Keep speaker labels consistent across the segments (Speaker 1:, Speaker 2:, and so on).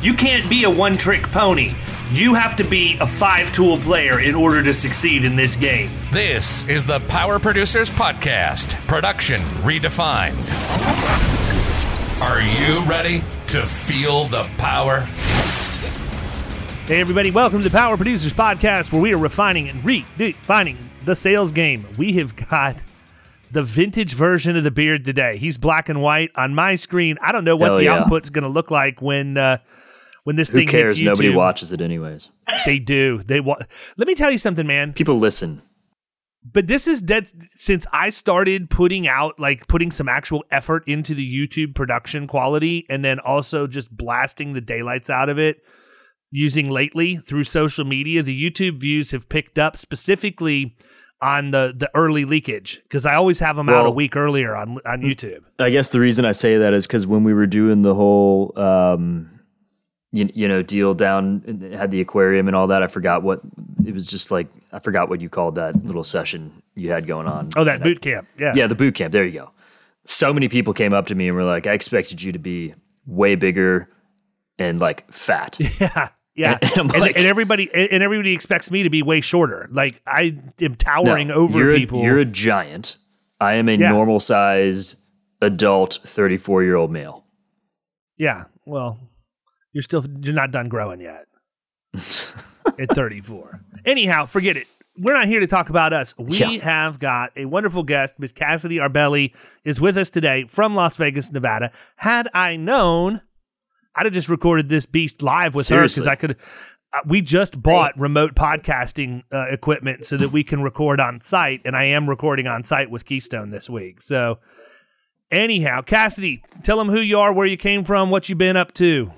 Speaker 1: You can't be a one trick pony. You have to be a five tool player in order to succeed in this game.
Speaker 2: This is the Power Producers Podcast, production redefined. Are you ready to feel the power?
Speaker 3: Hey, everybody, welcome to the Power Producers Podcast, where we are refining and redefining the sales game. We have got the vintage version of the beard today. He's black and white on my screen. I don't know what
Speaker 4: Hell
Speaker 3: the
Speaker 4: yeah.
Speaker 3: output's going to look like when uh, when this
Speaker 4: Who
Speaker 3: thing
Speaker 4: cares?
Speaker 3: hits YouTube.
Speaker 4: Nobody watches it anyways.
Speaker 3: They do. They wa- Let me tell you something, man.
Speaker 4: People listen.
Speaker 3: But this is dead since I started putting out like putting some actual effort into the YouTube production quality and then also just blasting the daylights out of it using lately through social media. The YouTube views have picked up specifically on the the early leakage because I always have them out a week earlier on on YouTube.
Speaker 4: I guess the reason I say that is because when we were doing the whole, um, you, you know, deal down, had the aquarium and all that. I forgot what it was. Just like I forgot what you called that little session you had going on.
Speaker 3: Oh, that
Speaker 4: I-
Speaker 3: boot camp. Yeah.
Speaker 4: yeah, the boot camp. There you go. So many people came up to me and were like, "I expected you to be way bigger and like fat."
Speaker 3: Yeah. Yeah.
Speaker 4: And
Speaker 3: And,
Speaker 4: like-
Speaker 3: and everybody and everybody expects me to be way shorter. Like I am towering
Speaker 4: No,
Speaker 3: over
Speaker 4: you're
Speaker 3: people.
Speaker 4: A, you're a giant. I am a
Speaker 3: Yeah.
Speaker 4: normal size adult 34 year old male.
Speaker 3: Yeah. Well, you're still you're not done growing yet. at 34. Anyhow, forget it. We're not here to talk about us. We
Speaker 4: Yeah.
Speaker 3: have got a wonderful guest. Miss Cassidy Arbelli is with us today from Las Vegas, Nevada. Had I known, I'd have just recorded this beast live with her because I could. Uh, we just bought remote podcasting uh, equipment so that we can record on site, and I am recording on site with Keystone this week. So, anyhow, Cassidy, tell them who you are, where you came from, what you've been up to.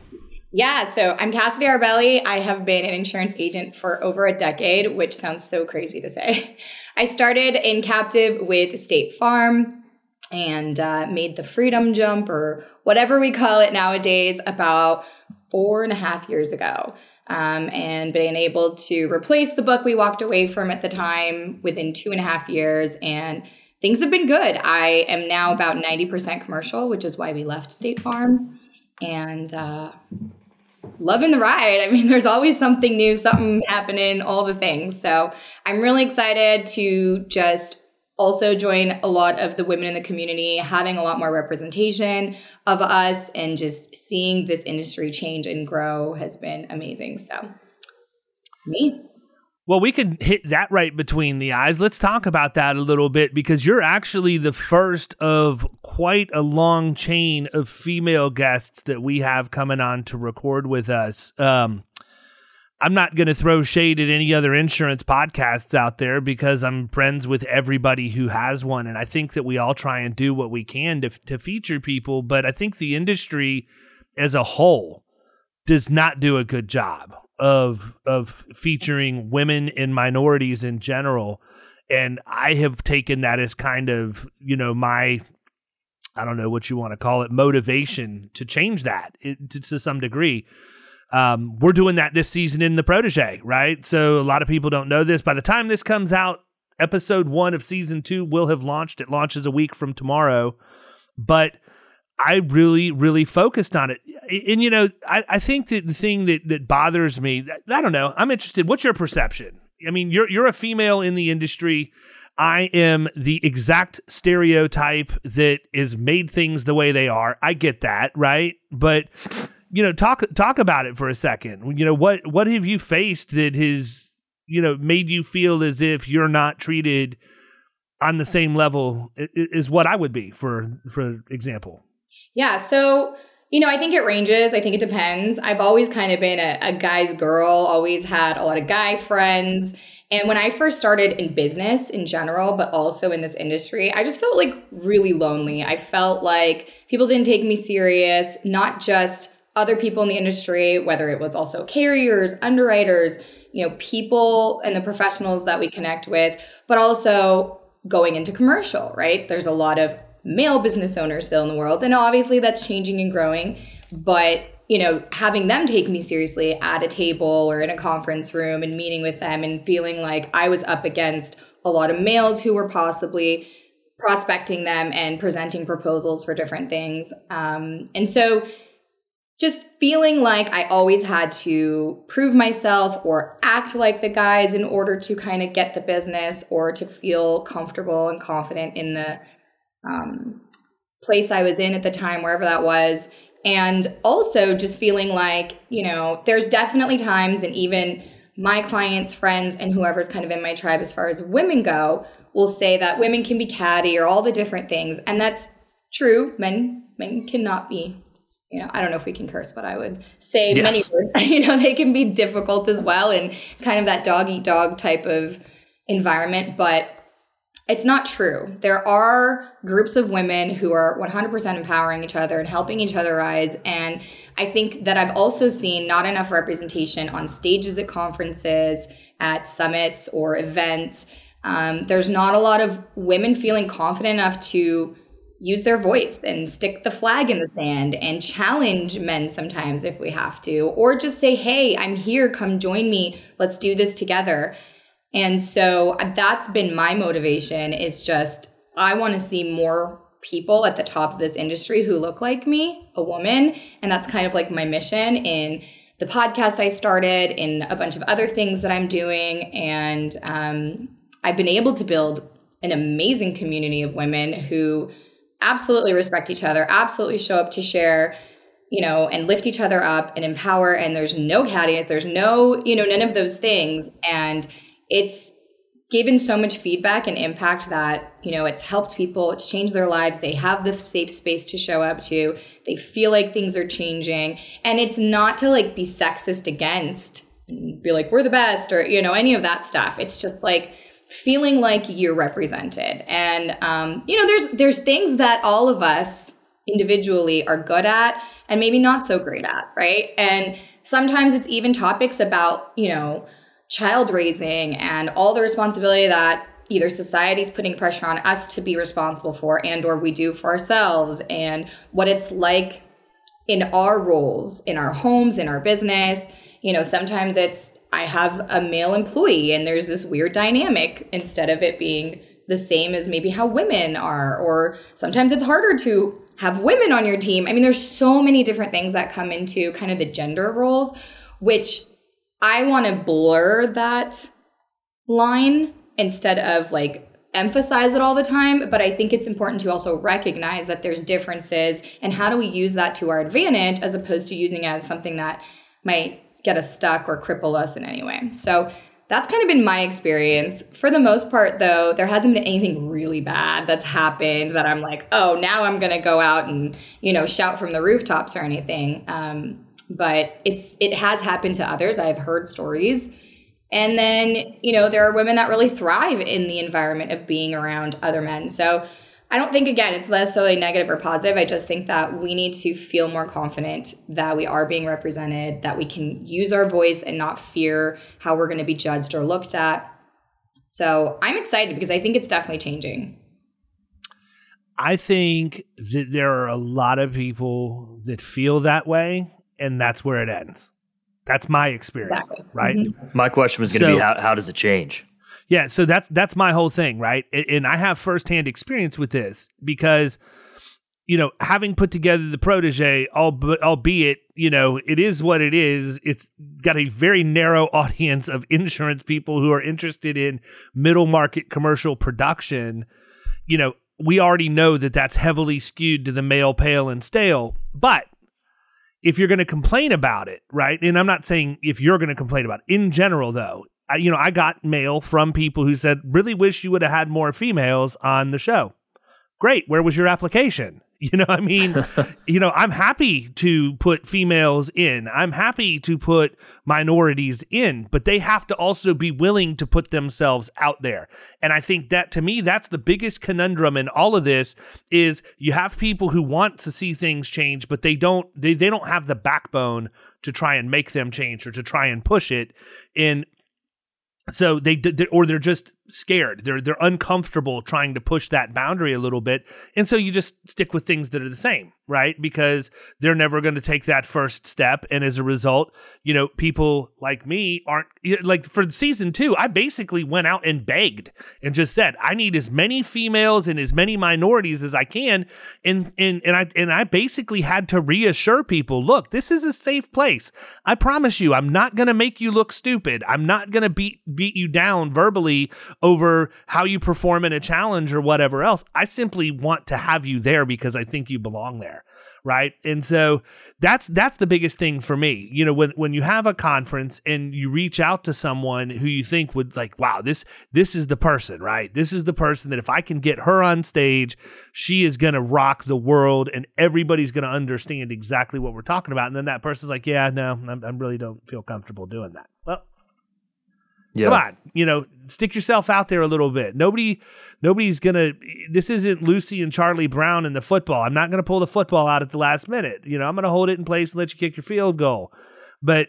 Speaker 5: Yeah, so I'm Cassidy Arbelli. I have been an insurance agent for over a decade, which sounds so crazy to say. I started in captive with State Farm and uh, made the freedom jump or whatever we call it nowadays about four and a half years ago. Um, and been able to replace the book we walked away from at the time within two and a half years. And things have been good. I am now about 90% commercial, which is why we left State Farm. And uh, loving the ride. I mean, there's always something new, something mm-hmm. happening, all the things. So I'm really excited to just also join a lot of the women in the community, having a lot more representation of us, and just seeing this industry change and grow has been amazing. So, me.
Speaker 3: Well, we can hit that right between the eyes. Let's talk about that a little bit because you're actually the first of quite a long chain of female guests that we have coming on to record with us. Um, I'm not going to throw shade at any other insurance podcasts out there because I'm friends with everybody who has one. And I think that we all try and do what we can to, to feature people. But I think the industry as a whole does not do a good job of of featuring women and minorities in general. And i have taken that as kind of you know my i don't know what you want to call it motivation to change that to, to some degree. Um, we're doing that this season in the protege right? So a lot of people don't know this. By the time this comes out episode one of season two will have launched. It launches a week from tomorrow. But I really, really focused on it. And, you know, I, I think that the thing that, that bothers me, I don't know, I'm interested. What's your perception? I mean, you're, you're a female in the industry. I am the exact stereotype that is made things the way they are. I get that, right? But you know, talk talk about it for a second. You know, what what have you faced that has you know made you feel as if you're not treated on the same level is what I would be for for example.
Speaker 5: Yeah, so you know, I think it ranges. I think it depends. I've always kind of been a, a guy's girl, always had a lot of guy friends. And when I first started in business in general, but also in this industry, I just felt like really lonely. I felt like people didn't take me serious, not just other people in the industry, whether it was also carriers, underwriters, you know, people and the professionals that we connect with, but also going into commercial, right? There's a lot of male business owners still in the world. And obviously that's changing and growing. But, you know, having them take me seriously at a table or in a conference room and meeting with them and feeling like I was up against a lot of males who were possibly prospecting them and presenting proposals for different things. Um, and so just feeling like I always had to prove myself or act like the guys in order to kind of get the business or to feel comfortable and confident in the um, place I was in at the time, wherever that was. And also just feeling like, you know, there's definitely times, and even my clients, friends, and whoever's kind of in my tribe as far as women go, will say that women can be catty or all the different things. And that's true. Men men cannot be you know, I don't know if we can curse, but I would say yes. many words. You know, they can be difficult as well and kind of that dog eat dog type of environment. But it's not true. There are groups of women who are 100% empowering each other and helping each other rise. And I think that I've also seen not enough representation on stages at conferences, at summits, or events. Um, there's not a lot of women feeling confident enough to use their voice and stick the flag in the sand and challenge men sometimes if we have to, or just say, hey, I'm here, come join me, let's do this together. And so uh, that's been my motivation is just I want to see more people at the top of this industry who look like me, a woman, and that's kind of like my mission in the podcast I started, in a bunch of other things that I'm doing, and um, I've been able to build an amazing community of women who absolutely respect each other, absolutely show up to share, you know, and lift each other up and empower. And there's no cattiness, there's no, you know, none of those things, and it's given so much feedback and impact that you know it's helped people it's changed their lives. They have the safe space to show up to. They feel like things are changing. And it's not to like be sexist against and be like we're the best or you know any of that stuff. It's just like feeling like you're represented. And um, you know there's there's things that all of us individually are good at and maybe not so great at right? And sometimes it's even topics about you know child raising and all the responsibility that either society's putting pressure on us to be responsible for and or we do for ourselves and what it's like in our roles in our homes in our business. You know sometimes it's i have a male employee and there's this weird dynamic instead of it being the same as maybe how women are or sometimes it's harder to have women on your team. I mean there's so many different things that come into kind of the gender roles which I want to blur that line instead of like emphasize it all the time, but I think it's important to also recognize that there's differences and how do we use that to our advantage as opposed to using it as something that might get us stuck or cripple us in any way. So that's kind of been my experience. For the most part, though, there hasn't been anything really bad that's happened that I'm like, oh, now I'm going to go out and, you know, shout from the rooftops or anything. Um, but it's it has happened to others. I've heard stories. And then, you know, there are women that really thrive in the environment of being around other men. So I don't think, again, it's necessarily negative or positive. I just think that we need to feel more confident that we are being represented, that we can use our voice and not fear how we're going to be judged or looked at. So I'm excited because I think it's definitely changing.
Speaker 3: I think that there are a lot of people that feel that way and that's where it ends. That's my experience, exactly. right? Mm-hmm.
Speaker 4: My question was going to so, be how, how does it change?
Speaker 3: Yeah, so that's that's my whole thing, right? And I have firsthand experience with this because you know, having put together the protege, albeit, you know, it is what it is. It's got a very narrow audience of insurance people who are interested in middle market commercial production. You know, we already know that that's heavily skewed to the male, pale, and stale. But if you're going to complain about it, right? And I'm not saying if you're going to complain about it. In general, though, I, you know, I got mail from people who said, really wish you would have had more females on the show. Great. Where was your application? You know, I mean, you know, I'm happy to put females in. I'm happy to put minorities in, but they have to also be willing to put themselves out there. And I think that to me, that's the biggest conundrum in all of this is you have people who want to see things change, but they don't they, they don't have the backbone to try and make them change or to try and push it. And so they, they or they're just scared. They're they're uncomfortable trying to push that boundary a little bit. And so you just stick with things that are the same, right? Because they're never going to take that first step and as a result, you know, people like me aren't like for season 2, I basically went out and begged and just said, "I need as many females and as many minorities as I can." And and and I and I basically had to reassure people, "Look, this is a safe place. I promise you, I'm not going to make you look stupid. I'm not going to beat beat you down verbally over how you perform in a challenge or whatever else. I simply want to have you there because I think you belong there right? And so that's that's the biggest thing for me. You know when when you have a conference and you reach out to someone who you think would like wow this this is the person right? This is the person that if i can get her on stage she is going to rock the world and everybody's going to understand exactly what we're talking about. And then that person's like yeah no i really don't feel comfortable doing that yeah. Come on, you know, stick yourself out there a little bit. Nobody, nobody's gonna. This isn't Lucy and Charlie Brown in the football. I'm not gonna pull the football out at the last minute. You know, I'm gonna hold it in place and let you kick your field goal. But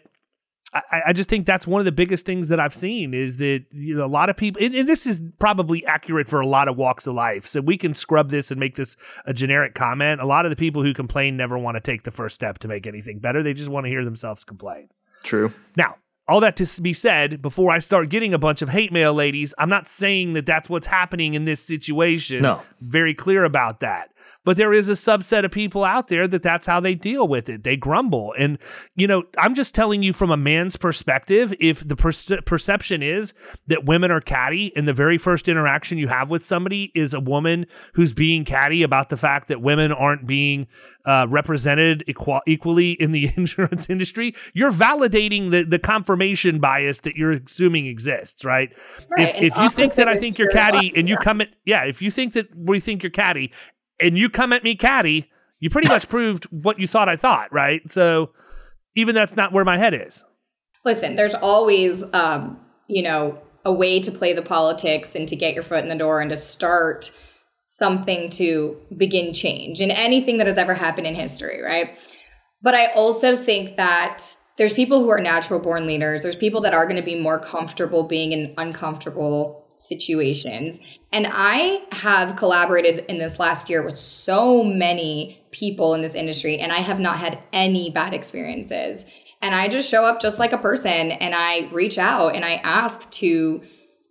Speaker 3: I, I just think that's one of the biggest things that I've seen is that you know a lot of people, and, and this is probably accurate for a lot of walks of life. So we can scrub this and make this a generic comment. A lot of the people who complain never want to take the first step to make anything better. They just want to hear themselves complain.
Speaker 4: True.
Speaker 3: Now, all that to be said, before I start getting a bunch of hate mail, ladies, I'm not saying that that's what's happening in this situation.
Speaker 4: No.
Speaker 3: Very clear about that. But there is a subset of people out there that that's how they deal with it. They grumble. And, you know, I'm just telling you from a man's perspective, if the per- perception is that women are catty and the very first interaction you have with somebody is a woman who's being catty about the fact that women aren't being uh, represented equ- equally in the insurance industry, you're validating the, the confirmation bias that you're assuming exists, right? right. If, if you think that I think you're catty and you come at, yeah, if you think that we think you're catty and you come at me catty, you pretty much proved what you thought I thought, right? So even that's not where my head is.
Speaker 5: Listen, there's always, um, you know, a way to play the politics and to get your foot in the door and to start something to begin change in anything that has ever happened in history, right? But I also think that there's people who are natural born leaders. There's people that are going to be more comfortable being in uncomfortable situations. And I have collaborated in this last year with so many people in this industry, and I have not had any bad experiences. And I just show up just like a person and I reach out and I ask to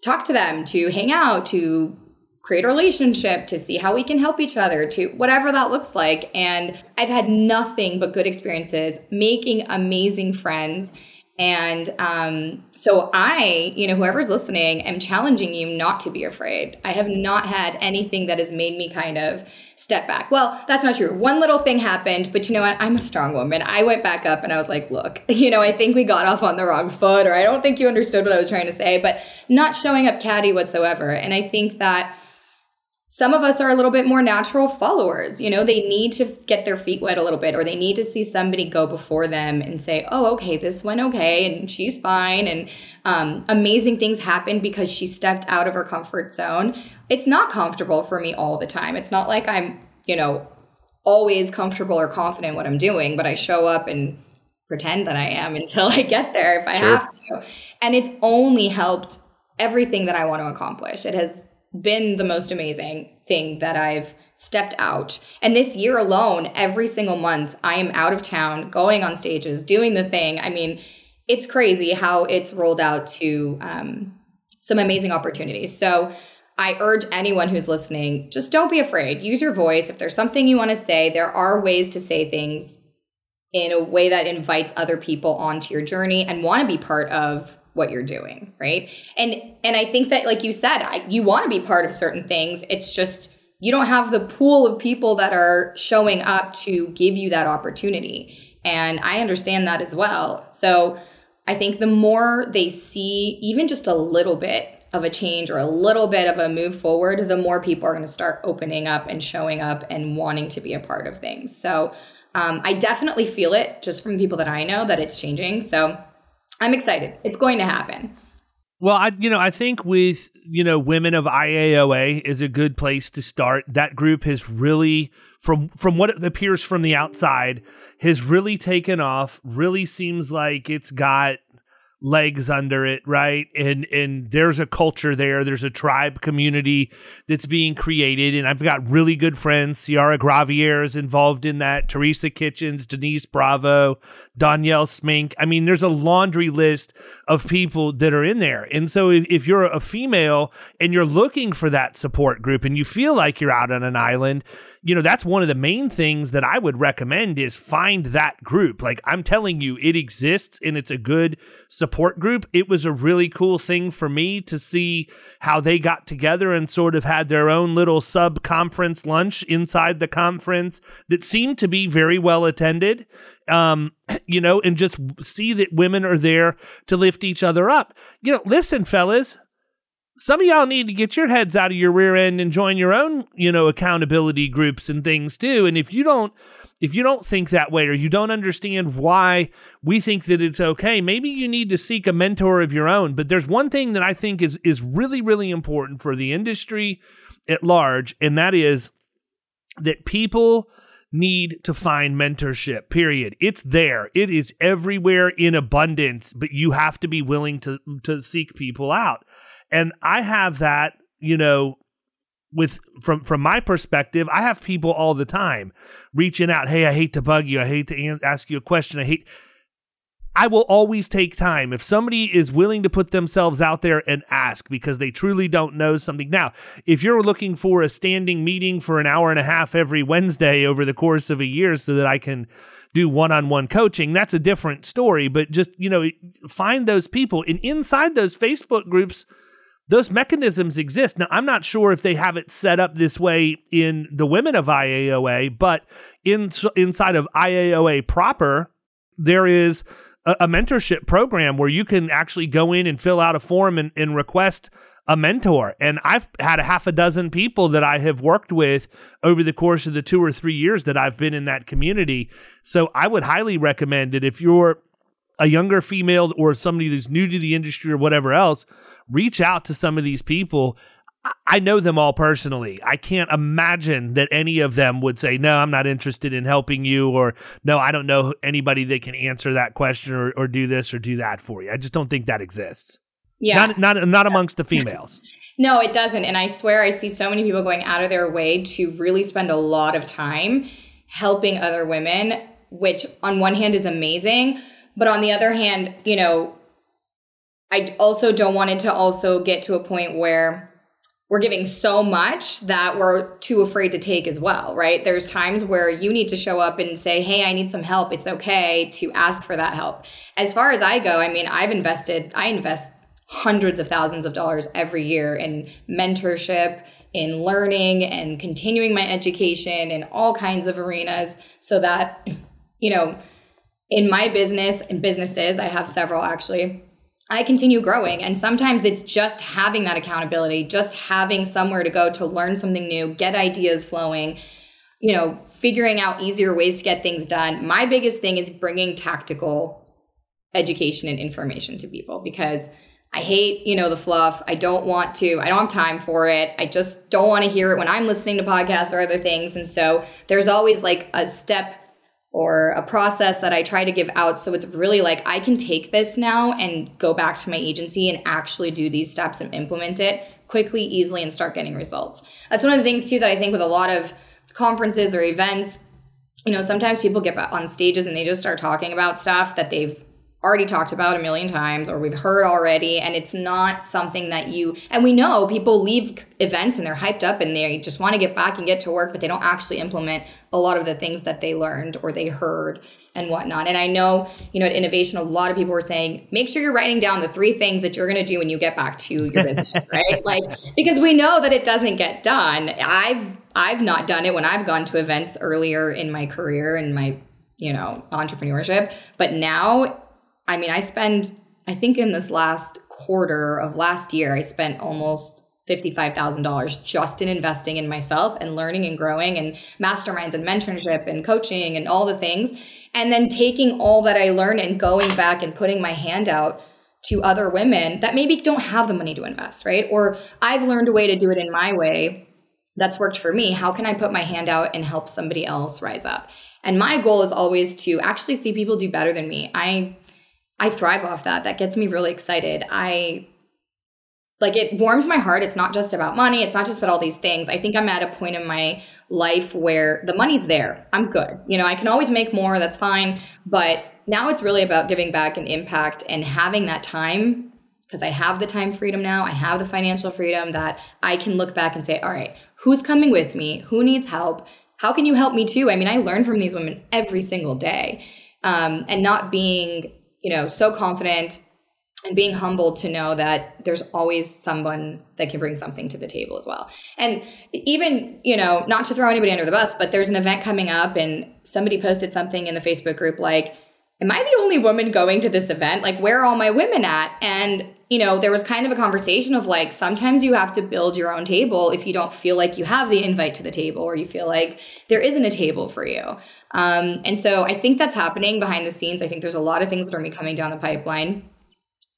Speaker 5: talk to them, to hang out, to create a relationship, to see how we can help each other, to whatever that looks like. And I've had nothing but good experiences making amazing friends and um, so I, you know, whoever's listening, am challenging you not to be afraid. I have not had anything that has made me kind of step back. Well, that's not true. One little thing happened, but you know what? I'm a strong woman. I went back up and I was like, look, you know, I think we got off on the wrong foot, or I don't think you understood what I was trying to say, but not showing up catty whatsoever. And I think that some of us are a little bit more natural followers. You know, they need to get their feet wet a little bit, or they need to see somebody go before them and say, oh, okay, this went okay, and she's fine. And um, amazing things happened because she stepped out of her comfort zone. It's not comfortable for me all the time. It's not like I'm, you know, always comfortable or confident what I'm doing, but I show up and pretend that I am until I get there if I sure. have to. And it's only helped everything that I want to accomplish. It has been the most amazing thing that I've stepped out. And this year alone, every single month, I am out of town, going on stages, doing the thing. I mean, it's crazy how it's rolled out to um, some amazing opportunities. So I urge anyone who's listening, just don't be afraid. Use your voice. If there's something you want to say, there are ways to say things in a way that invites other people onto your journey and want to be part of what you're doing, right? And and I think that like you said, I, you want to be part of certain things. It's just you don't have the pool of people that are showing up to give you that opportunity. And I understand that as well. So I think the more they see even just a little bit of a change or a little bit of a move forward, the more people are going to start opening up and showing up and wanting to be a part of things. So um, I definitely feel it just from people that I know that it's changing. So I'm excited. It's going to happen.
Speaker 3: Well, I you know I think with you know women of IAOA is a good place to start. That group has really from from what appears from the outside has really taken off. Really seems like it's got legs under it, right? And and there's a culture there. There's a tribe community that's being created, and I've got really good friends. Ciara Gravier is involved in that. Teresa Kitchens, Denise Bravo, Danielle Smink. I mean, there's a laundry list of people that are in there. And so if, if you're a female and you're looking for that support group and you feel like you're out on an island, you know, that's one of the main things that I would recommend is find that group. Like I'm telling you, it exists and it's a good support group. It was a really cool thing for me to see how they got together and sort of had their own little sub conference lunch inside the conference that seemed to be very well attended. Um, you know, and just see that women are there to lift each other up. You know, listen, fellas, some of y'all need to get your heads out of your rear end and join your own, you know, accountability groups and things too. And if you don't if you don't think that way or you don't understand why we think that it's okay, maybe you need to seek a mentor of your own. But there's one thing that I think is is really really important for the industry at large and that is that people need to find mentorship period it's there it is everywhere in abundance but you have to be willing to to seek people out and I have that, you know, with from from my perspective, I have people all the time reaching out. Hey, I hate to bug you. I hate to ask you a question. I hate. I will always take time if somebody is willing to put themselves out there and ask because they truly don't know something. Now, if you're looking for a standing meeting for an hour and a half every Wednesday over the course of a year so that I can do one-on-one coaching, that's a different story, but just, you know, find those people and inside those Facebook groups those mechanisms exist. Now, I'm not sure if they have it set up this way in the women of IAOA, but in, inside of IAOA proper, there is a, a, mentorship program where you can actually go in and fill out a form and, and request a mentor. And I've had a half a dozen people that I have worked with over the course of the two or three years that I've been in that community. So I would highly recommend it if you're a younger female or somebody who's new to the industry or whatever else, reach out to some of these people. I know them all personally. I can't imagine that any of them would say, No, I'm not interested in helping you, or No, I don't know anybody that can answer that question or, or do this or do that for you. I just don't think that exists. Yeah. Not, not, not amongst the females.
Speaker 5: no, it doesn't. And I swear I see so many people going out of their way to really spend a lot of time helping other women, which on one hand is amazing. But on the other hand, you know, I also don't want it to also get to a point where we're giving so much that we're too afraid to take as well, right? There's times where you need to show up and say, Hey, I need some help. It's okay to ask for that help. As far as I go, I mean, I've invested, I invest hundreds of thousands of dollars every year in mentorship, in learning and continuing my education in all kinds of arenas so that, you know, in my business and businesses, I have several actually I continue growing. And sometimes it's just having that accountability, just having somewhere to go to learn something new, get ideas flowing, you know, figuring out easier ways to get things done. My biggest thing is bringing tactical education and information to people because I hate, you know, the fluff. I don't want to, I don't have time for it. I just don't want to hear it when I'm listening to podcasts or other things. And so there's always like a step or a process that I try to give out. So it's really like I can take this now and go back to my agency and actually do these steps and implement it quickly, easily, and start getting results. That's one of the things, too, that I think with a lot of conferences or events, you know, sometimes people get on stages and they just start talking about stuff that they've already talked about a million times or we've heard already and it's not something that you and we know people leave events and they're hyped up and they just want to get back and get to work but they don't actually implement a lot of the things that they learned or they heard and whatnot. And i know you know at innovation a lot of people were saying make sure you're writing down the three things that you're going to do when you get back to your business right? Like because we know that it doesn't get done. I've i've not done it when i've gone to events earlier in my career and my you know entrepreneurship but now I mean, I spend, I think in this last quarter of last year, I spent almost $55,000 just in investing in myself and learning and growing and masterminds and mentorship and coaching and all the things. And then taking all that I learned and going back and putting my hand out to other women that maybe don't have the money to invest, right? Or I've learned a way to do it in my way that's worked for me. How can I put my hand out and help somebody else rise up? And my goal is always to actually see people do better than me. I I thrive off that. That gets me really excited. I like it warms my heart. It's not just about money, it's not just about all these things. I think I'm at a point in my life where the money's there. I'm good. You know, I can always make more, that's fine, but now it's really about giving back and impact and having that time because I have the time freedom now. I have the financial freedom that I can look back and say, all right, who's coming with me? Who needs help? How can you help me too? I mean, I learn from these women every single day. Um, and not being you know, so confident and being humbled to know that there's always someone that can bring something to the table as well. And even, you know, not to throw anybody under the bus, but there's an event coming up and somebody posted something in the Facebook group like, Am I the only woman going to this event? Like, where are all my women at? And, you know, there was kind of a conversation of like, sometimes you have to build your own table if you don't feel like you have the invite to the table or you feel like there isn't a table for you. Um, and so I think that's happening behind the scenes. I think there's a lot of things that are coming down the pipeline.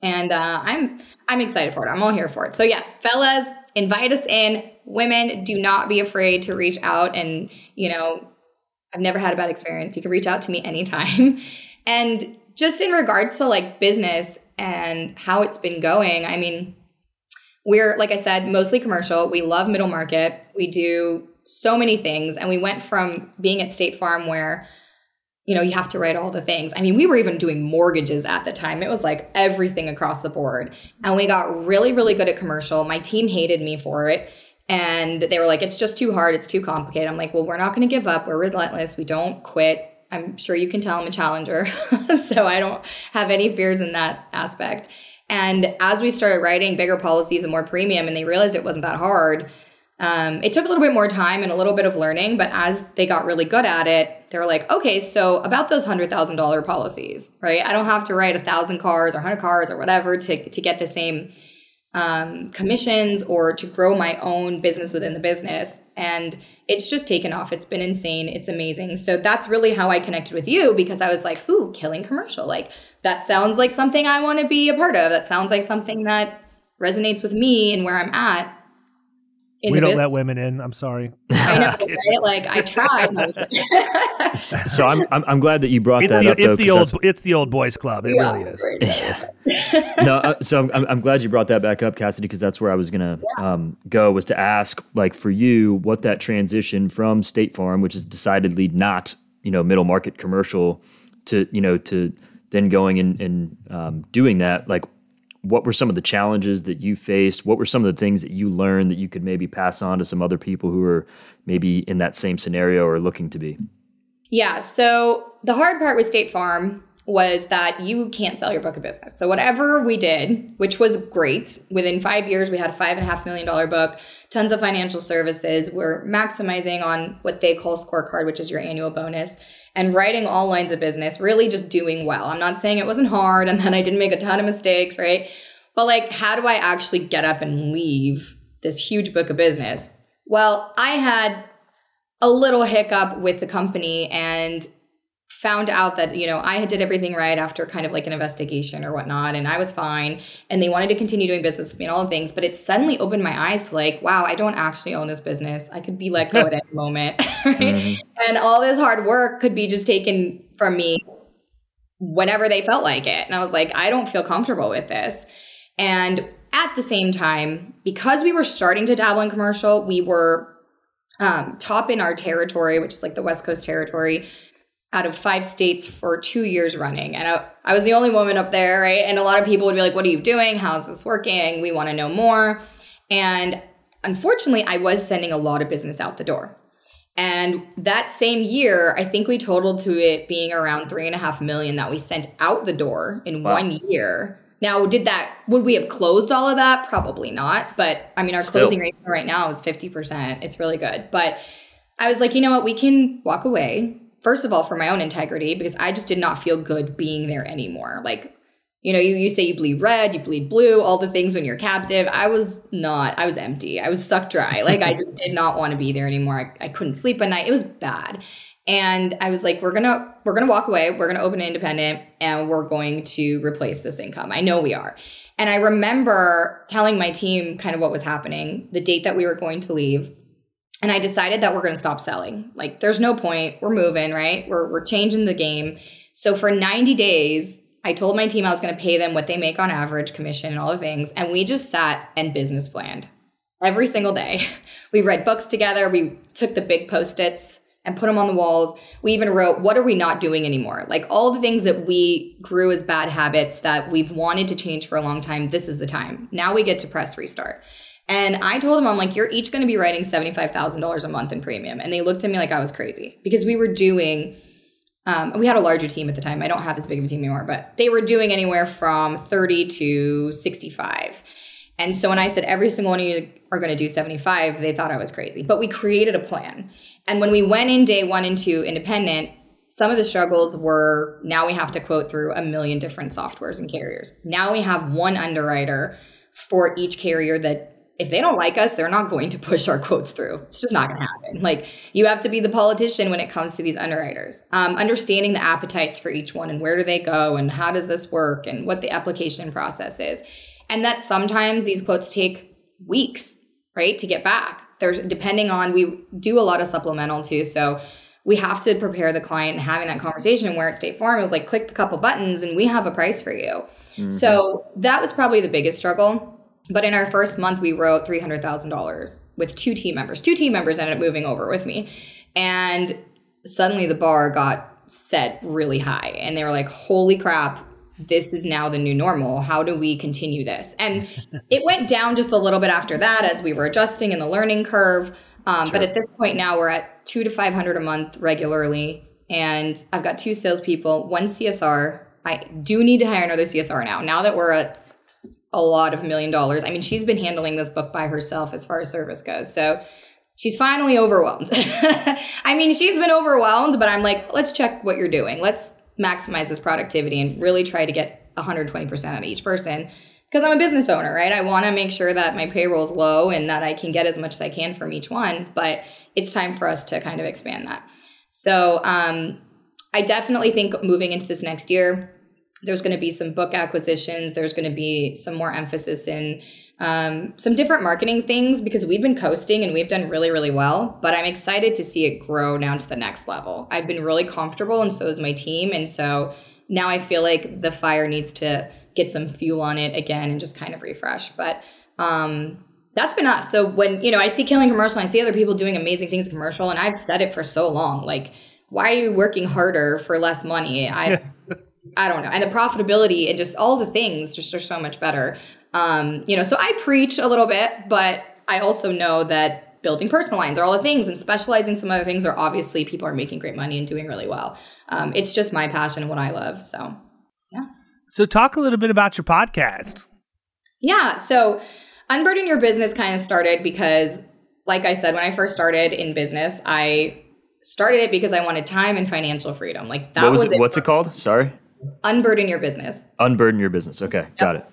Speaker 5: And uh, I'm I'm excited for it. I'm all here for it. So yes, fellas, invite us in. Women, do not be afraid to reach out. And you know, I've never had a bad experience. You can reach out to me anytime. and just in regards to like business and how it's been going, I mean, we're like I said, mostly commercial. We love middle market. We do so many things. And we went from being at State Farm where, you know, you have to write all the things. I mean, we were even doing mortgages at the time. It was like everything across the board. And we got really, really good at commercial. My team hated me for it. And they were like, it's just too hard. It's too complicated. I'm like, well, we're not going to give up. We're relentless. We don't quit. I'm sure you can tell I'm a challenger. so I don't have any fears in that aspect. And as we started writing bigger policies and more premium, and they realized it wasn't that hard, um, it took a little bit more time and a little bit of learning, but as they got really good at it, they were like, okay, so about those hundred thousand dollar policies, right? I don't have to write a thousand cars or hundred cars or whatever to to get the same um, commissions or to grow my own business within the business. And it's just taken off. It's been insane. It's amazing. So that's really how I connected with you because I was like, ooh, killing commercial. Like that sounds like something I want to be a part of. That sounds like something that resonates with me and where I'm at
Speaker 3: we don't business. let women in. I'm sorry.
Speaker 5: I know, right? Like I tried.
Speaker 4: so I'm, I'm, I'm glad that you brought
Speaker 3: it's
Speaker 4: that
Speaker 3: the,
Speaker 4: up.
Speaker 3: It's
Speaker 4: though,
Speaker 3: the old it's the old boys club. It yeah, really is.
Speaker 4: Yeah. no, uh, so I'm, I'm glad you brought that back up, Cassidy, because that's where I was gonna yeah. um, go was to ask, like, for you, what that transition from State Farm, which is decidedly not you know middle market commercial, to you know to then going and, and um, doing that, like what were some of the challenges that you faced? What were some of the things that you learned that you could maybe pass on to some other people who are maybe in that same scenario or looking to be?
Speaker 5: Yeah. So the hard part with State Farm was that you can't sell your book of business. So whatever we did, which was great, within five years we had a five and a half million dollar book, tons of financial services. We're maximizing on what they call scorecard, which is your annual bonus, and writing all lines of business, really just doing well. I'm not saying it wasn't hard and that I didn't make a ton of mistakes, right? But like, how do I actually get up and leave this huge book of business? Well, I had a little hiccup with the company and found out that you know i had did everything right after kind of like an investigation or whatnot and i was fine and they wanted to continue doing business with me and all the things but it suddenly opened my eyes to like wow i don't actually own this business. I could be let go at any moment right? Mm-hmm. and all this hard work could be just taken from me whenever they felt like it and i was like i don't feel comfortable with this. And at the same time because we were starting to dabble in commercial we were um, top in our territory which is like the west coast territory out of five states for two years running. And I, I was the only woman up there, right? And a lot of people would be like, What are you doing? How's this working? We want to know more. And unfortunately, I was sending a lot of business out the door. And that same year, I think we totaled to it being around three and a half million that we sent out the door in wow. one year. Now, did that, would we have closed all of that? Probably not. But I mean, our Still. closing ratio right now is 50%. It's really good. But I was like, you know what? We can walk away. First of all, for my own integrity, because I just did not feel good being there anymore. Like, you know, you, you say you bleed red, you bleed blue, all the things when you're captive. I was not, I was empty. I was sucked dry. Like I just did not want to be there anymore. I, I couldn't sleep at night. It was bad. And I was like, we're gonna, we're gonna walk away, we're gonna open an independent and we're going to replace this income. I know we are. And I remember telling my team kind of what was happening, the date that we were going to leave. And I decided that we're gonna stop selling. Like there's no point. We're moving, right? We're we're changing the game. So for 90 days, I told my team I was going to pay them what they make on average, commission, and all the things. And we just sat and business planned every single day. We read books together. We took the big post its and put them on the walls. We even wrote, What are we not doing anymore? Like all the things that we grew as bad habits that we've wanted to change for a long time. This is the time. Now we get to press restart. And I told them, I'm like, you're each going to be writing $75,000 a month in premium. And they looked at me like I was crazy because we were doing um, we had a larger team at the time. I don't have as big of a team anymore, but they were doing anywhere from 30 to 65. And so when I said every single one of you are going to do 75, they thought I was crazy. But we created a plan. And when we went in day one into independent, some of the struggles were now we have to quote through a million different softwares and carriers. Now we have one underwriter for each carrier that if they don't like us, they're not going to push our quotes through. It's just not going to happen. Like you have to be the politician when it comes to these underwriters. Um, understanding the appetites for each one and where do they go and how does this work and what the application process is, and that sometimes these quotes take weeks, right, to get back. There's depending on we do a lot of supplemental too, so we have to prepare the client and having that conversation where at State Farm it was like click a couple buttons and we have a price for you. Mm-hmm. So that was probably the biggest struggle but in our first month, we wrote $300,000 with two team members. Two team members ended up moving over with me. And suddenly the bar got set really high. And they were like, holy crap, this is now the new normal. How do we continue this? And it went down just a little bit after that as we were adjusting in the learning curve. Um, sure. But at this point now, we're at two to 500 a month regularly. And I've got two salespeople, one CSR. I do need to hire another CSR now. Now that we're at a lot of million dollars. I mean, she's been handling this book by herself as far as service goes. So she's finally overwhelmed. I mean, she's been overwhelmed, but I'm like, let's check what you're doing. Let's maximize this productivity and really try to get 120% out of each person. Because I'm a business owner, right? I want to make sure that my payroll is low and that I can get as much as I can from each one. But it's time for us to kind of expand that. So um, I definitely think moving into this next year, there's going to be some book acquisitions. There's going to be some more emphasis in um, some different marketing things because we've been coasting and we've done really, really well. But I'm excited to see it grow now to the next level. I've been really comfortable, and so is my team. And so now I feel like the fire needs to get some fuel on it again and just kind of refresh. But um, that's been us. So when you know I see Killing Commercial, I see other people doing amazing things commercial, and I've said it for so long. Like, why are you working harder for less money? I I don't know. And the profitability and just all the things just are so much better. Um, you know, so I preach a little bit, but I also know that building personal lines are all the things and specializing some other things are obviously people are making great money and doing really well. Um, it's just my passion and what I love. So, yeah.
Speaker 3: So, talk a little bit about your podcast.
Speaker 5: Yeah. So, Unburden Your Business kind of started because, like I said, when I first started in business, I started it because I wanted time and financial freedom. Like that
Speaker 4: what
Speaker 5: was,
Speaker 4: was it. What's it called? Sorry.
Speaker 5: Unburden your business.
Speaker 4: Unburden your business. Okay, yep. got it.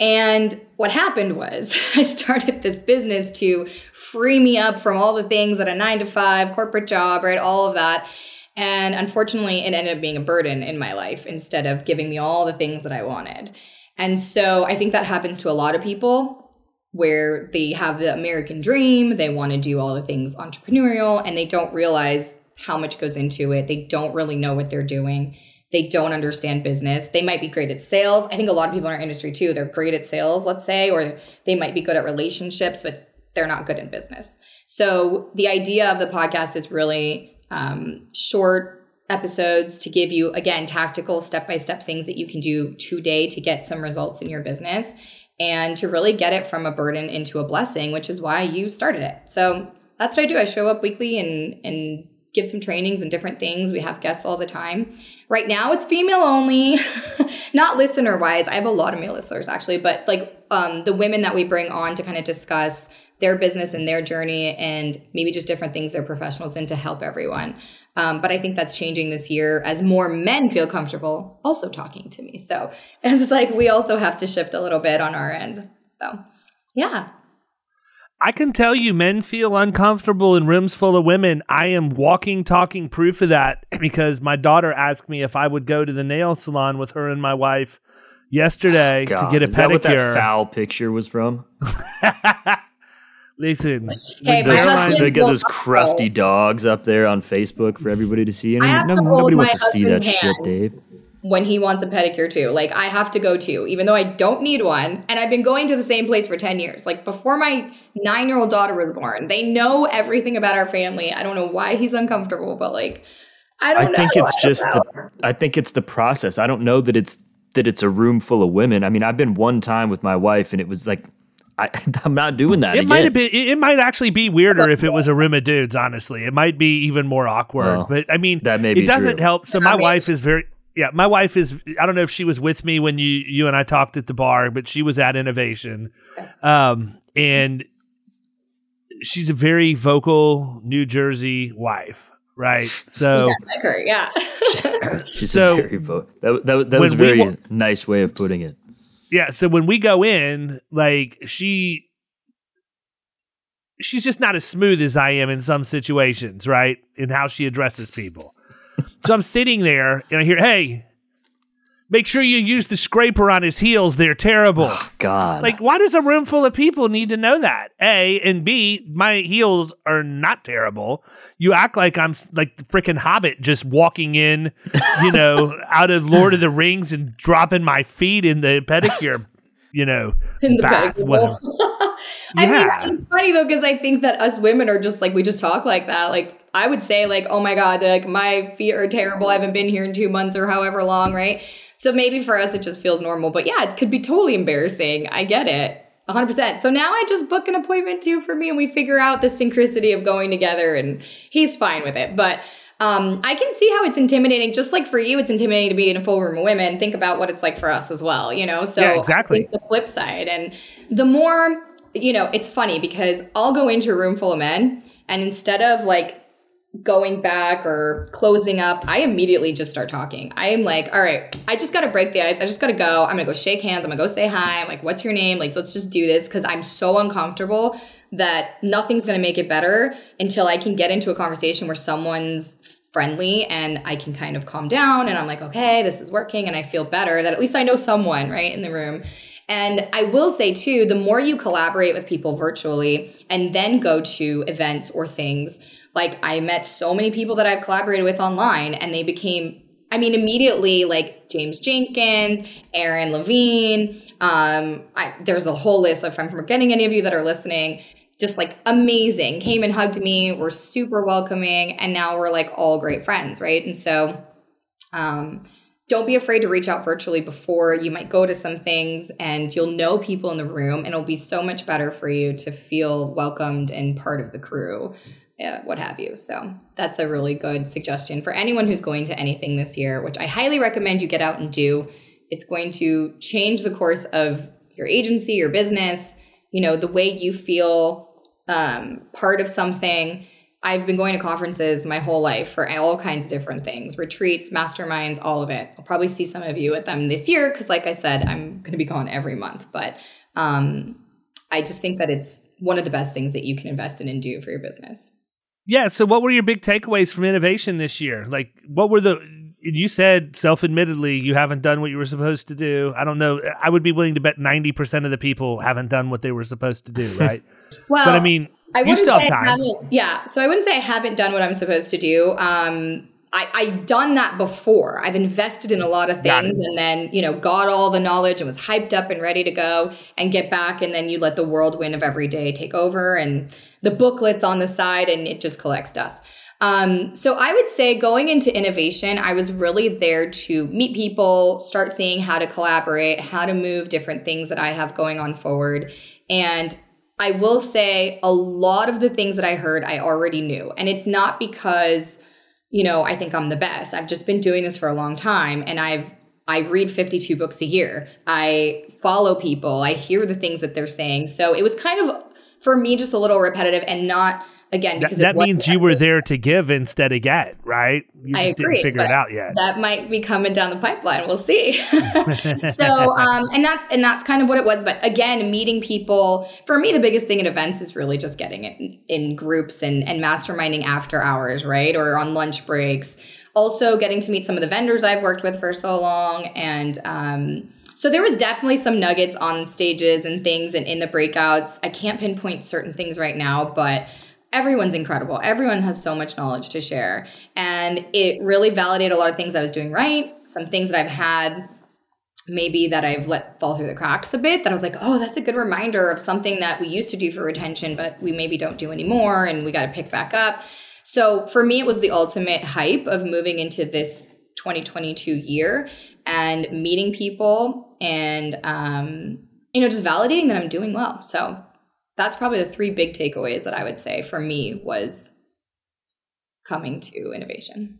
Speaker 5: And what happened was I started this business to free me up from all the things that a nine to five corporate job, right? All of that. And unfortunately, it ended up being a burden in my life instead of giving me all the things that I wanted. And so I think that happens to a lot of people where they have the American dream, they want to do all the things entrepreneurial, and they don't realize how much goes into it. They don't really know what they're doing they don't understand business. They might be great at sales. I think a lot of people in our industry too, they're great at sales, let's say, or they might be good at relationships, but they're not good in business. So the idea of the podcast is really um, short episodes to give you again tactical step by step things that you can do today to get some results in your business and to really get it from a burden into a blessing, which is why you started it. So that's what I do. I show up weekly and and give some trainings and different things. We have guests all the time. Right now it's female only, not listener wise. I have a lot of male listeners actually, but like um, the women that we bring on to kind of discuss their business and their journey and maybe just different things they're professionals in to help everyone. Um, but I think that's changing this year as more men feel comfortable also talking to me. So it's like we also have to shift a little bit on our end. So, yeah.
Speaker 3: I can tell you, men feel uncomfortable in rooms full of women. I am walking, talking proof of that because my daughter asked me if I would go to the nail salon with her and my wife yesterday
Speaker 4: God,
Speaker 3: to get a
Speaker 4: is
Speaker 3: pedicure.
Speaker 4: that what that foul picture was from?
Speaker 3: Listen,
Speaker 5: Hey,
Speaker 3: when
Speaker 5: my
Speaker 3: they're
Speaker 5: husband-
Speaker 3: trying-
Speaker 4: They got those
Speaker 5: Well,
Speaker 4: crusty dogs up there on Facebook for everybody to see. I mean,
Speaker 5: have
Speaker 4: no-
Speaker 5: to hold
Speaker 4: nobody
Speaker 5: my
Speaker 4: wants to see that
Speaker 5: husband's
Speaker 4: shit,
Speaker 5: hand.
Speaker 4: Dave.
Speaker 5: When he wants a pedicure too. Like I have to go to, even though I don't need one. And I've been going to the same place for 10 years. Like before my nine year old daughter was born, they know everything about our family. I don't know why he's uncomfortable, but like, I don't know.
Speaker 4: I
Speaker 5: know.
Speaker 4: think it's
Speaker 5: I don't
Speaker 4: just the. I think it's the process. I don't know that it's that it's a room full of women. I mean, I've been one time with my wife, and it was like, I, I'm not doing that
Speaker 3: It
Speaker 4: again.
Speaker 3: might have been. It it might actually be weirder if it was a room of dudes. Honestly, it might be even more awkward.
Speaker 4: Well,
Speaker 3: but I mean,
Speaker 4: that may
Speaker 3: it doesn't
Speaker 4: true.
Speaker 3: help. So
Speaker 5: Yeah,
Speaker 3: my
Speaker 5: maybe.
Speaker 3: wife is very. Yeah, my wife is. I don't know if she was with me when you you and I talked at the bar, but she was at Innovation, um, and she's a very vocal New Jersey wife, right? So.
Speaker 5: I agree, yeah.
Speaker 4: She's
Speaker 3: So,
Speaker 4: a very vo- that, that, that was a very
Speaker 3: wa-
Speaker 4: nice way of putting it.
Speaker 3: Yeah, so when we go in, like she she's just not as smooth as I am in some situations, right? In how she addresses people. So I'm sitting there and I hear, "Hey, make sure you use the scraper on his heels. They're terrible."
Speaker 4: Oh, God,
Speaker 3: like why does a room full of people need to know that? A and B, my heels are not terrible. You act like I'm like the freaking hobbit just walking in, you know, out of Lord of the Rings and dropping my feet in the pedicure, you know,
Speaker 5: In the
Speaker 3: bath.
Speaker 5: pedicure I
Speaker 3: Yeah.
Speaker 5: mean, it's funny though, because I think that us women are just like, we just talk like that. Like, I would say, like, oh my God, like, my feet are terrible. I haven't been here in two months or however long, right? So maybe for us, it just feels normal. But yeah, it could be totally embarrassing. I get it. 100%. So now I just book an appointment too for me and we figure out the synchronicity of going together and he's fine with it. But um, I can see how it's intimidating. Just like for you, it's intimidating to be in a full room of women. Think about what it's like for us as well, you know? So
Speaker 3: Yeah, exactly.
Speaker 5: The flip side. And the more, you know, it's funny because I'll go into a room full of men and instead of like going back or closing up, I immediately just start talking. I am like, all right, I just got to break the ice. I just got to go. I'm to go shake hands. I'm to go say hi. I'm like, what's your name? Like, let's just do this because I'm so uncomfortable that nothing's to make it better until I can get into a conversation where someone's friendly and I can kind of calm down and I'm like, okay, this is working and I feel better that at least I know someone, right, in the room. And I will say too, the more you collaborate with people virtually and then go to events or things, like I met so many people that I've collaborated with online and they became, I mean, immediately like James Jenkins, Aaron Levine. Um, I, there's a whole list. If I'm forgetting any of you that are listening, just like amazing, came and hugged me, were super welcoming, and now we're like all great friends, right? And so, um, don't be afraid to reach out virtually before you might go to some things and you'll know people in the room and it'll be so much better for you to feel welcomed and part of the crew yeah, what have you so that's a really good suggestion for anyone who's going to anything this year which i highly recommend you get out and do it's going to change the course of your agency your business you know the way you feel um, part of something I've been going to conferences my whole life for all kinds of different things retreats, masterminds, all of it. I'll probably see some of you at them this year because, like I said, I'm going to be gone every month. But um, I just think that it's one of the best things that you can invest in and do for your business.
Speaker 3: Yeah. So, what were your big takeaways from innovation this year? Like, what were the? You said self-admittedly you haven't done what you were supposed to do. I don't know. I would be willing to bet ninety percent of the people haven't done what they were supposed to do. Right.
Speaker 5: Well,
Speaker 3: but I mean,
Speaker 5: I
Speaker 3: you
Speaker 5: wouldn't
Speaker 3: still have time.
Speaker 5: yeah, so I wouldn't say I haven't done what I'm supposed to do. Um, I, I've done that before. I've invested in a lot of things and then, you know, got all the knowledge and was hyped up and ready to go and get back. And then you let the whirlwind of every day take over and the booklets on the side and it just collects dust. Um, so I would say going into innovation, I was really there to meet people, start seeing how to collaborate, how to move different things that I have going on forward. And I will say a lot of the things that I heard, I already knew. And it's not because, you know, I think I'm the best. I've just been doing this for a long time and I've I read 52 books a year. I follow people. I hear the things that they're saying. So it was kind of for me just a little repetitive and not again because
Speaker 3: that, that means you were there to give instead of get, right? You
Speaker 5: just I agree,
Speaker 3: didn't figure it out yet.
Speaker 5: That might be coming down the pipeline. We'll see. so, um, and that's and that's kind of what it was. But again, meeting people for me, the biggest thing at events is really just getting it in, in groups and and masterminding after hours, right, or on lunch breaks. Also, getting to meet some of the vendors I've worked with for so long, and um, so there was definitely some nuggets on stages and things and in the breakouts. I can't pinpoint certain things right now, but everyone's incredible. Everyone has so much knowledge to share. And it really validated a lot of things I was doing right, some things that I've had maybe that I've let fall through the cracks a bit that I was like, oh, that's a good reminder of something that we used to do for retention, but we maybe don't do anymore and we got to pick back up. So for me, it was the ultimate hype of moving into this 2022 year and meeting people and, um, you know, just validating that I'm doing well. So that's probably the three big takeaways that I would say for me was coming to innovation.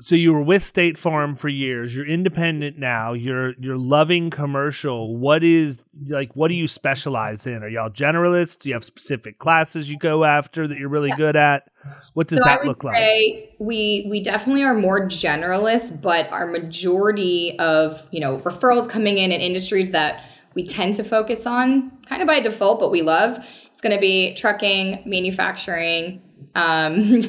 Speaker 3: So you were with State Farm for years. You're independent now. You're you're loving commercial. What is like what do you specialize in? Are y'all generalists? Do you have specific classes you go after that you're really yeah. good at? What does
Speaker 5: so
Speaker 3: that look like?
Speaker 5: We we definitely are more generalists, but our majority of, you know, referrals coming in in industries that we tend to focus on kind of by default, but we love. It's going to be trucking, manufacturing. Um,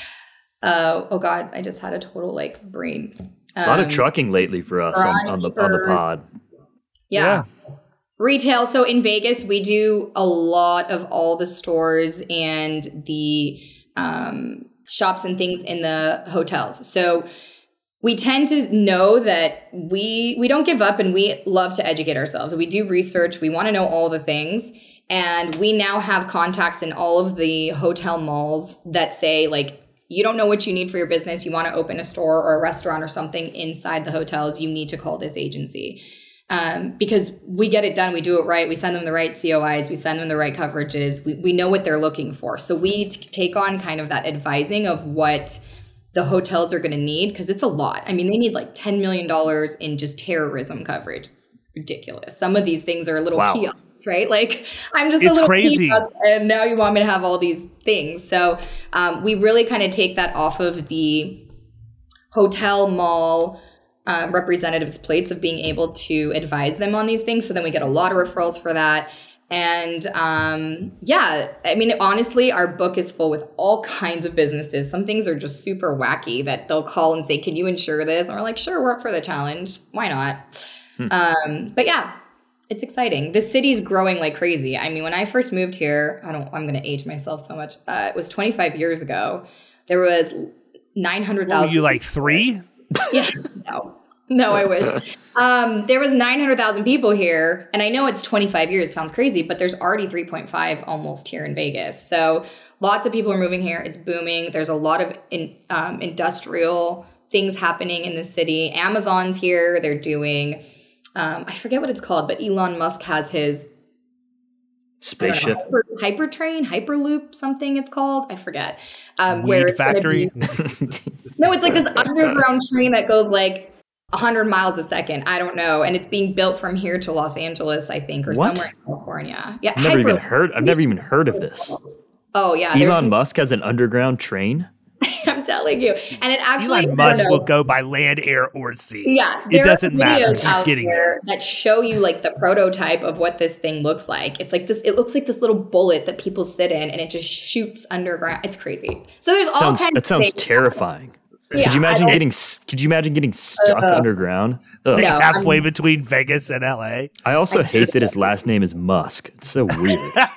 Speaker 5: uh, oh God, I just had a total like brain.
Speaker 4: Um, a lot of um, trucking lately for us on, on, the on the pod.
Speaker 5: Yeah. yeah. Retail. So in Vegas, we do a lot of all the stores and the um, shops and things in the hotels. So we tend to know that we we don't give up and we love to educate ourselves. We do research, we want to know all the things. And we now have contacts in all of the hotel malls that say like you don't know what you need for your business, you want to open a store or a restaurant or something inside the hotels, you need to call this agency. Um, because we get it done, we do it right, we send them the right COIs, we send them the right coverages, we, we know what they're looking for. So we t- take on kind of that advising of what the hotels are going to need because it's a lot. I mean, they need like $10 million in just terrorism coverage. It's ridiculous. Some of these things are a little wow. kiosks, right? Like I'm just
Speaker 3: it's
Speaker 5: a little
Speaker 3: crazy.
Speaker 5: Kiosk, and now you want me to have all these things. So um, we really kind of take that off of the hotel mall um, representatives' plates of being able to advise them on these things. So then we get a lot of referrals for that. And um, yeah, I mean, honestly, our book is full with all kinds of businesses. Some things are just super wacky that they'll call and say, Can you insure this? And we're like, Sure, we're up for the challenge. Why not? Hmm. Um, but yeah, it's exciting. The city's growing like crazy. I mean, when I first moved here, I don't, I'm going to age myself so much. Uh, it was 25 years ago. There was 900,000.
Speaker 3: You like three?
Speaker 5: yeah, no. No, I wish. Um, there was 900,000 people here, and I know it's 25 years. It sounds crazy, but there's already 3.5 almost here in Vegas. So lots of people are moving here. It's booming. There's a lot of in, um, industrial things happening in the city. Amazon's here. They're doing, um, I forget what it's called, but Elon Musk has his
Speaker 4: spaceship
Speaker 5: hyper, hyper, train hyperloop something it's called i forget
Speaker 3: um Weed where it's factory be,
Speaker 5: no it's like this underground train that goes like 100 miles a second. I don't know. And it's being built from here to Los Angeles, I think, or what? somewhere in California. Yeah.
Speaker 4: I've never even heard I've never even heard of this.
Speaker 5: Oh yeah.
Speaker 4: Elon Musk has an underground train.
Speaker 5: I'm telling you. And it actually
Speaker 3: Elon Musk will go by land, air, or sea.
Speaker 5: Yeah.
Speaker 3: It doesn't matter.
Speaker 5: He's getting there that show you like the prototype of what this thing looks like. It's like this, it looks like this little bullet that people sit in and it just shoots underground. It's crazy. So there's all
Speaker 4: sounds,
Speaker 5: kinds
Speaker 4: That sounds terrifying. Yeah, could you imagine getting? Could you imagine getting stuck uh, underground?
Speaker 3: Like no, halfway I'm, between Vegas and LA.
Speaker 4: I also I hate that his last name is Musk. It's so weird. like,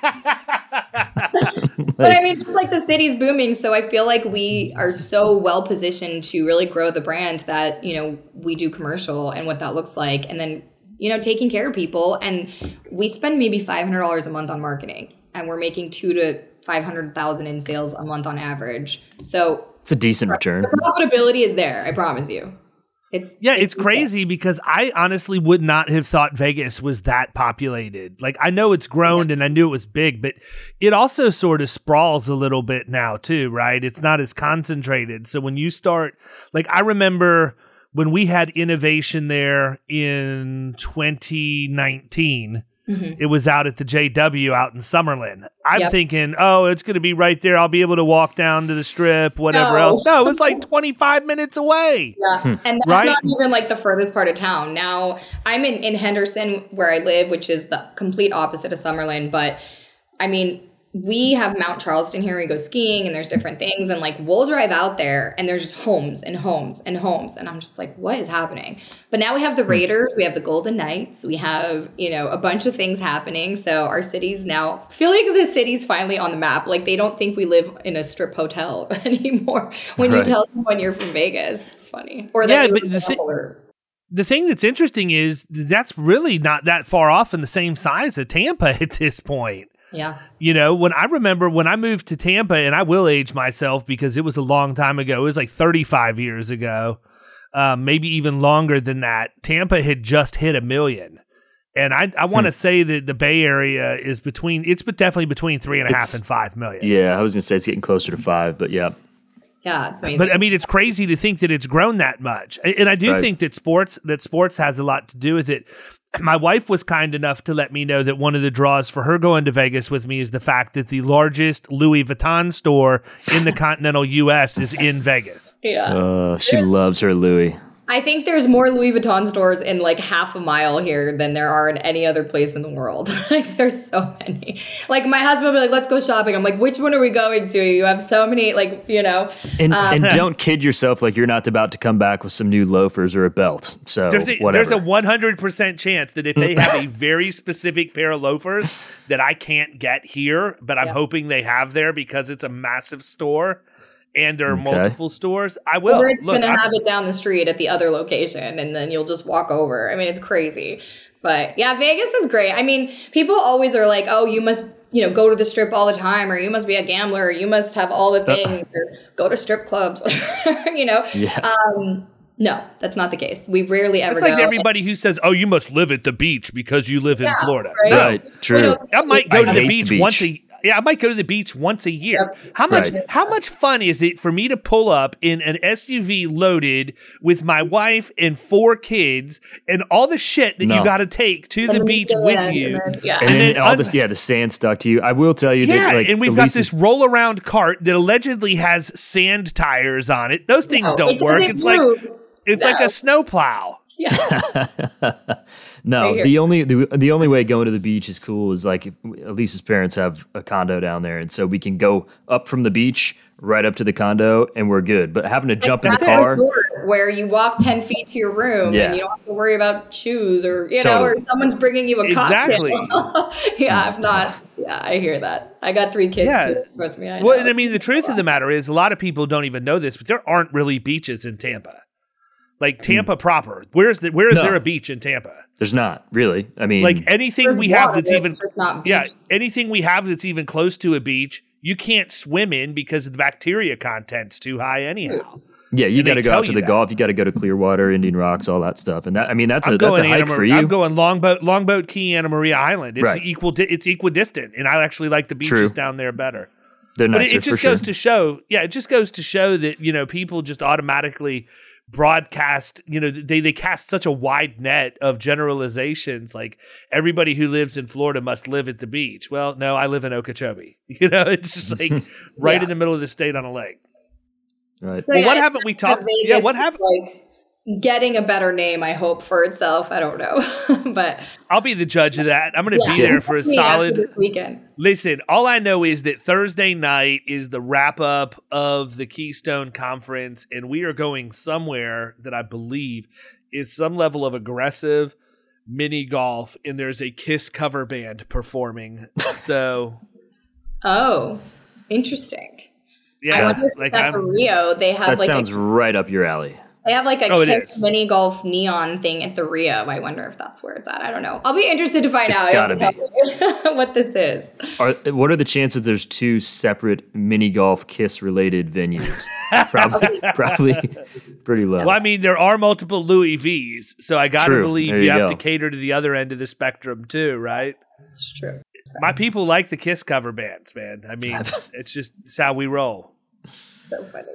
Speaker 5: but I mean, just like the city's booming, so I feel like we are so well positioned to really grow the brand that you know we do commercial and what that looks like, and then you know taking care of people, and we spend maybe five hundred dollars a month on marketing, and we're making two to five hundred thousand in sales a month on average. So
Speaker 4: It's a decent return.
Speaker 5: The profitability is there. I promise you. It's
Speaker 3: Yeah, it's crazy because I honestly would not have thought Vegas was that populated. Like I know it's grown and I knew it was big, but it also sort of sprawls a little bit now too, right? It's not as concentrated. So when you start like I remember when we had innovation there in 2019 Mm-hmm. it was out at the JW out in Summerlin. I'm
Speaker 5: Yep.
Speaker 3: thinking, oh, it's going to be right there. I'll be able to walk down to the strip, whatever
Speaker 5: No.
Speaker 3: else. No, it was like 25 minutes away.
Speaker 5: Yeah, hmm. and that's
Speaker 3: Right?
Speaker 5: not even like the furthest part of town. Now I'm in in Henderson where I live, which is the complete opposite of Summerlin. But I mean, we have Mount Charleston here. We go skiing, and there's different things, and like we'll drive out there, and there's just homes and homes and homes, and I'm just like, what is happening? But now we have the hmm. Raiders, we have the Golden Knights, we have you know a bunch of things happening. So our city's now I feel like the city's finally on the map. Like they don't think we live in a strip hotel anymore. When you tell someone you're from Vegas, it's funny. Or
Speaker 3: Yeah, but the thi- the thing that's interesting is that's really not that far off in the same size of Tampa at this point.
Speaker 5: Yeah.
Speaker 3: You know, when I remember when I moved to Tampa, and I will age myself because it was a long time ago. It was like 35 years ago, um, maybe even longer than that. Tampa had just hit a million. And I, I want to say that the Bay Area is between, it's but definitely between three and a half
Speaker 4: It's-
Speaker 3: and five million.
Speaker 4: Yeah, I was gonna say it's getting closer to five, but yeah.
Speaker 5: Yeah, it's amazing.
Speaker 3: But I mean, it's crazy to think that it's grown that much, and I do
Speaker 4: Right.
Speaker 3: think that sports that sports has a lot to do with it. My wife was kind enough to let me know that one of the draws for her going to Vegas with me is the fact that the largest Louis Vuitton store in the continental U.S. is in Vegas.
Speaker 5: yeah.
Speaker 4: Uh, she loves her Louis.
Speaker 5: I think there's more Louis Vuitton stores in like half a mile here than there are in any other place in the world. like there's so many. Like my husband will be like, let's go shopping. I'm like, which one are we going to? You have so many, like, you know.
Speaker 4: And
Speaker 5: Um,
Speaker 4: and don't kid yourself like you're not about to come back with some new loafers or a belt. So
Speaker 3: There's a,
Speaker 4: whatever.
Speaker 3: there's a 100% chance that if they have a very specific pair of loafers that I can't get here, but I'm
Speaker 5: Yeah.
Speaker 3: hoping they have there because it's a massive store and there are
Speaker 4: Okay.
Speaker 3: multiple stores, I will.
Speaker 5: Or it's gonna have it down the street at the other location and then you'll just walk over. I mean, it's crazy. But yeah, Vegas is great. I mean, people always are like, oh, you must, you know, go to the strip all the time, or you must be a gambler, or you must have all the things, or go to strip clubs, you know.
Speaker 4: Yeah.
Speaker 5: Um, no, that's not the case. We rarely ever
Speaker 3: It's like
Speaker 5: go.
Speaker 3: everybody who says, "Oh, you must live at the beach because you live in
Speaker 5: Yeah,
Speaker 3: Florida."
Speaker 5: right?
Speaker 3: No,
Speaker 4: right, true.
Speaker 3: I might go
Speaker 4: I
Speaker 3: to the
Speaker 4: hate the
Speaker 3: beach,
Speaker 4: beach.
Speaker 3: once a yeah. I might go to the beach once a year. How much?
Speaker 4: Right.
Speaker 3: How much fun is it for me to pull up in an SUV loaded with my wife and four kids and all the shit that you got to take to
Speaker 5: And
Speaker 3: the beach with
Speaker 5: and
Speaker 3: you?
Speaker 5: then- yeah.
Speaker 4: and,
Speaker 3: and
Speaker 4: then,
Speaker 3: then
Speaker 4: all
Speaker 3: un-
Speaker 4: this, yeah, the sand stuck to you. I will tell you
Speaker 3: Yeah,
Speaker 4: that, like,
Speaker 3: and we've got
Speaker 4: Elise's-
Speaker 3: this roll around cart that allegedly has sand tires on it. Those things
Speaker 5: No,
Speaker 3: don't
Speaker 5: it
Speaker 3: work.
Speaker 5: doesn't
Speaker 3: It's like
Speaker 5: move.
Speaker 3: it's like a snowplow. Yeah.
Speaker 4: No,
Speaker 5: Right
Speaker 4: the only the, the only way going to the beach is cool is like if Elise's parents have a condo down there, and so we can go up from the beach right up to the condo, and we're good. But having to jump in the car,
Speaker 5: resort where you walk 10 feet to your room
Speaker 4: Yeah.
Speaker 5: and you don't have to worry about shoes or, you know, or someone's bringing you a
Speaker 3: Exactly.
Speaker 5: cocktail. yeah, I'm not. Yeah, I hear that. I got three kids
Speaker 3: Yeah.
Speaker 5: too. Trust me. I
Speaker 3: Well,
Speaker 5: know.
Speaker 3: and I mean, the truth of the matter is, a lot of people don't even know this, but there aren't really beaches in Tampa. Like hmm. Tampa proper, where's the where is
Speaker 4: No.
Speaker 3: there a beach in Tampa?
Speaker 4: there's not really. I mean,
Speaker 3: Like anything we have that's even
Speaker 5: just not
Speaker 3: yeah, anything we have that's even close to a beach, you can't swim in because the bacteria content's too high anyhow.
Speaker 4: yeah, you got to go out to the
Speaker 3: that.
Speaker 4: Gulf. You got to go to Clearwater, Indian Rocks, all that stuff. And that I mean, that's a
Speaker 3: I'm
Speaker 4: that's a hike
Speaker 3: Anna
Speaker 4: for
Speaker 3: Maria-
Speaker 4: you.
Speaker 3: I'm going longboat longboat Key Anna Maria Island. It's
Speaker 4: Right.
Speaker 3: equal. Di- it's equidistant, and I actually like the beaches
Speaker 4: True.
Speaker 3: down there better.
Speaker 4: They're
Speaker 3: But
Speaker 4: nicer
Speaker 3: it, it
Speaker 4: for
Speaker 3: just
Speaker 4: sure.
Speaker 3: goes to show, yeah, it just goes to show that you know people just automatically broadcast. You know, they they cast such a wide net of generalizations. Like everybody who lives in Florida must live at the beach. Well, no, I live in Okeechobee. You know, it's just like right
Speaker 5: Yeah.
Speaker 3: in the middle of the state on a lake.
Speaker 4: right.
Speaker 5: So,
Speaker 3: well,
Speaker 5: yeah,
Speaker 3: what haven't we talked-
Speaker 5: that
Speaker 3: yeah,
Speaker 5: Vegas
Speaker 3: what
Speaker 5: is,
Speaker 3: haven't-
Speaker 5: Like getting a better name, I hope for itself. I don't know, but
Speaker 3: I'll be the judge of that. I'm going to
Speaker 5: yeah,
Speaker 3: be there for a solid
Speaker 5: weekend.
Speaker 3: Listen, all I know is that Thursday night is the wrap up of the Keystone Conference, and we are going somewhere that I believe is some level of aggressive mini golf, and there's a Kiss cover band performing. So,
Speaker 5: Oh, interesting. Yeah, I
Speaker 3: yeah,
Speaker 5: wonder if
Speaker 3: like
Speaker 5: it's at Rio. They have
Speaker 4: That
Speaker 5: like
Speaker 4: sounds
Speaker 5: a,
Speaker 4: right up your alley.
Speaker 5: They have like a
Speaker 3: Oh, it
Speaker 5: Kiss mini golf neon thing at the Rio. I wonder if that's where it's at. I don't know. I'll be interested to find
Speaker 4: It's
Speaker 5: out.
Speaker 4: gotta
Speaker 5: be what this is.
Speaker 4: Are, what are the chances there's two separate mini golf kiss related venues? probably, probably pretty low.
Speaker 3: Well, I mean, there are multiple Louis V's, so I got to
Speaker 4: True.
Speaker 3: believe
Speaker 4: There
Speaker 3: you,
Speaker 4: you
Speaker 3: have to cater to the other end of the spectrum too, right?
Speaker 5: It's true.
Speaker 3: My people like the Kiss cover bands, man. I mean, it's just it's how we roll.
Speaker 5: So funny.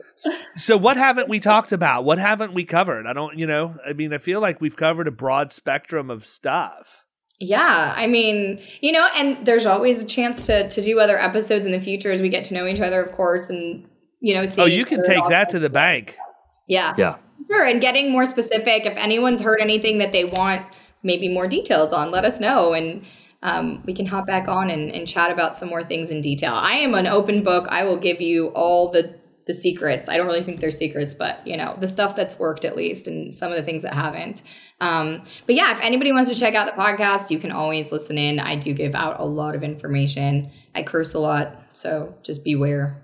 Speaker 3: So, what haven't we talked about? What haven't we covered? I don't, you know, I mean, I feel like we've covered a broad spectrum of stuff.
Speaker 5: Yeah, I mean, you know, and there's always a chance to to do other episodes in the future as we get to know each other, of course, and you know, see.
Speaker 3: Oh, you can take that to the bank.
Speaker 5: Yeah,
Speaker 4: yeah.
Speaker 5: sure. And getting more specific. If anyone's heard anything that they want, maybe more details on, let us know, and um, we can hop back on and, and chat about some more things in detail. I am an open book. I will give you all the the secrets. I don't really think they're secrets, but you know, the stuff that's worked at least, and some of the things that haven't. Um, but yeah, if anybody wants to check out the podcast, you can always listen in. I do give out a lot of information. I curse a lot, so just beware.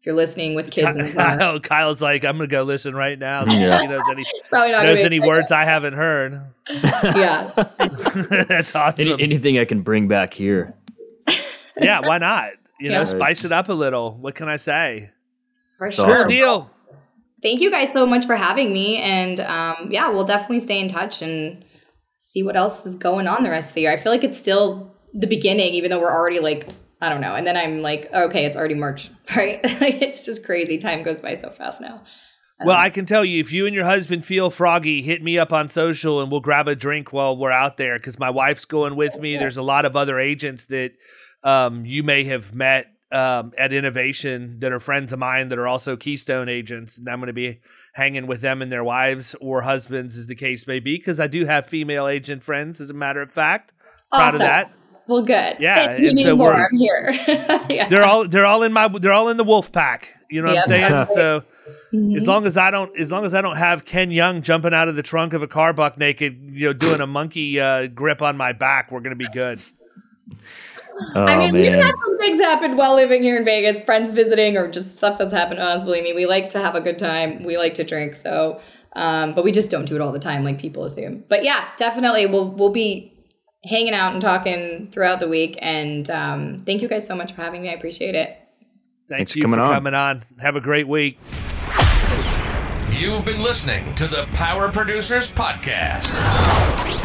Speaker 5: If you're listening with kids in the car,
Speaker 3: Kyle, Kyle's like, I'm gonna go listen right now.
Speaker 4: Yeah.
Speaker 3: he knows any
Speaker 5: not
Speaker 3: knows any words I haven't heard.
Speaker 5: Yeah,
Speaker 3: That's awesome.
Speaker 4: Any, anything I can bring back here.
Speaker 3: yeah, why not? You know, spice it up a little. What can I say?
Speaker 5: For
Speaker 4: It's
Speaker 5: sure.
Speaker 4: awesome.
Speaker 3: Deal.
Speaker 5: Thank you guys so much for having me, and um, yeah, we'll definitely stay in touch and see what else is going on the rest of the year. I feel like it's still the beginning, even though we're already like I don't know, and then I'm like, okay, it's already March, right? like it's just crazy. Time goes by so fast now.
Speaker 3: Well, I can tell you, if you and your husband feel froggy, hit me up on social and we'll grab a drink while we're out there because my wife's going with me. There's a lot of other agents that um, you may have met um, at Innovation that are friends of mine that are also Keystone agents. And I'm going to be hanging with them and their wives or husbands, as the case may be, because I do have female agent friends, as a matter of fact. Proud of that.
Speaker 5: Well, good.
Speaker 3: Yeah,
Speaker 5: If you
Speaker 3: and
Speaker 5: need
Speaker 3: so
Speaker 5: more,
Speaker 3: we're-
Speaker 5: I'm here. yeah.
Speaker 3: They're all they're all in my they're all in the wolf pack. You know what I'm
Speaker 5: Yep.
Speaker 3: saying? So
Speaker 5: Mhm.
Speaker 3: as long as I don't, as long as I don't have Ken Young jumping out of the trunk of a car buck naked, you know, doing a monkey uh, grip on my back, we're gonna be good.
Speaker 4: Oh
Speaker 5: I mean, we've had some things happen while living here in Vegas, friends visiting, or just stuff that's happened to us. Believe me, we like to have a good time. We like to drink, so um, but we just don't do it all the time, like people assume. But yeah, definitely, we'll we'll be hanging out and talking throughout the week. And um, thank you guys so much for having me. I appreciate it.
Speaker 3: Thank
Speaker 4: Thanks for coming
Speaker 3: for
Speaker 4: on.
Speaker 3: coming on. Have a great week.
Speaker 2: You've been listening to the Power Producers Podcast.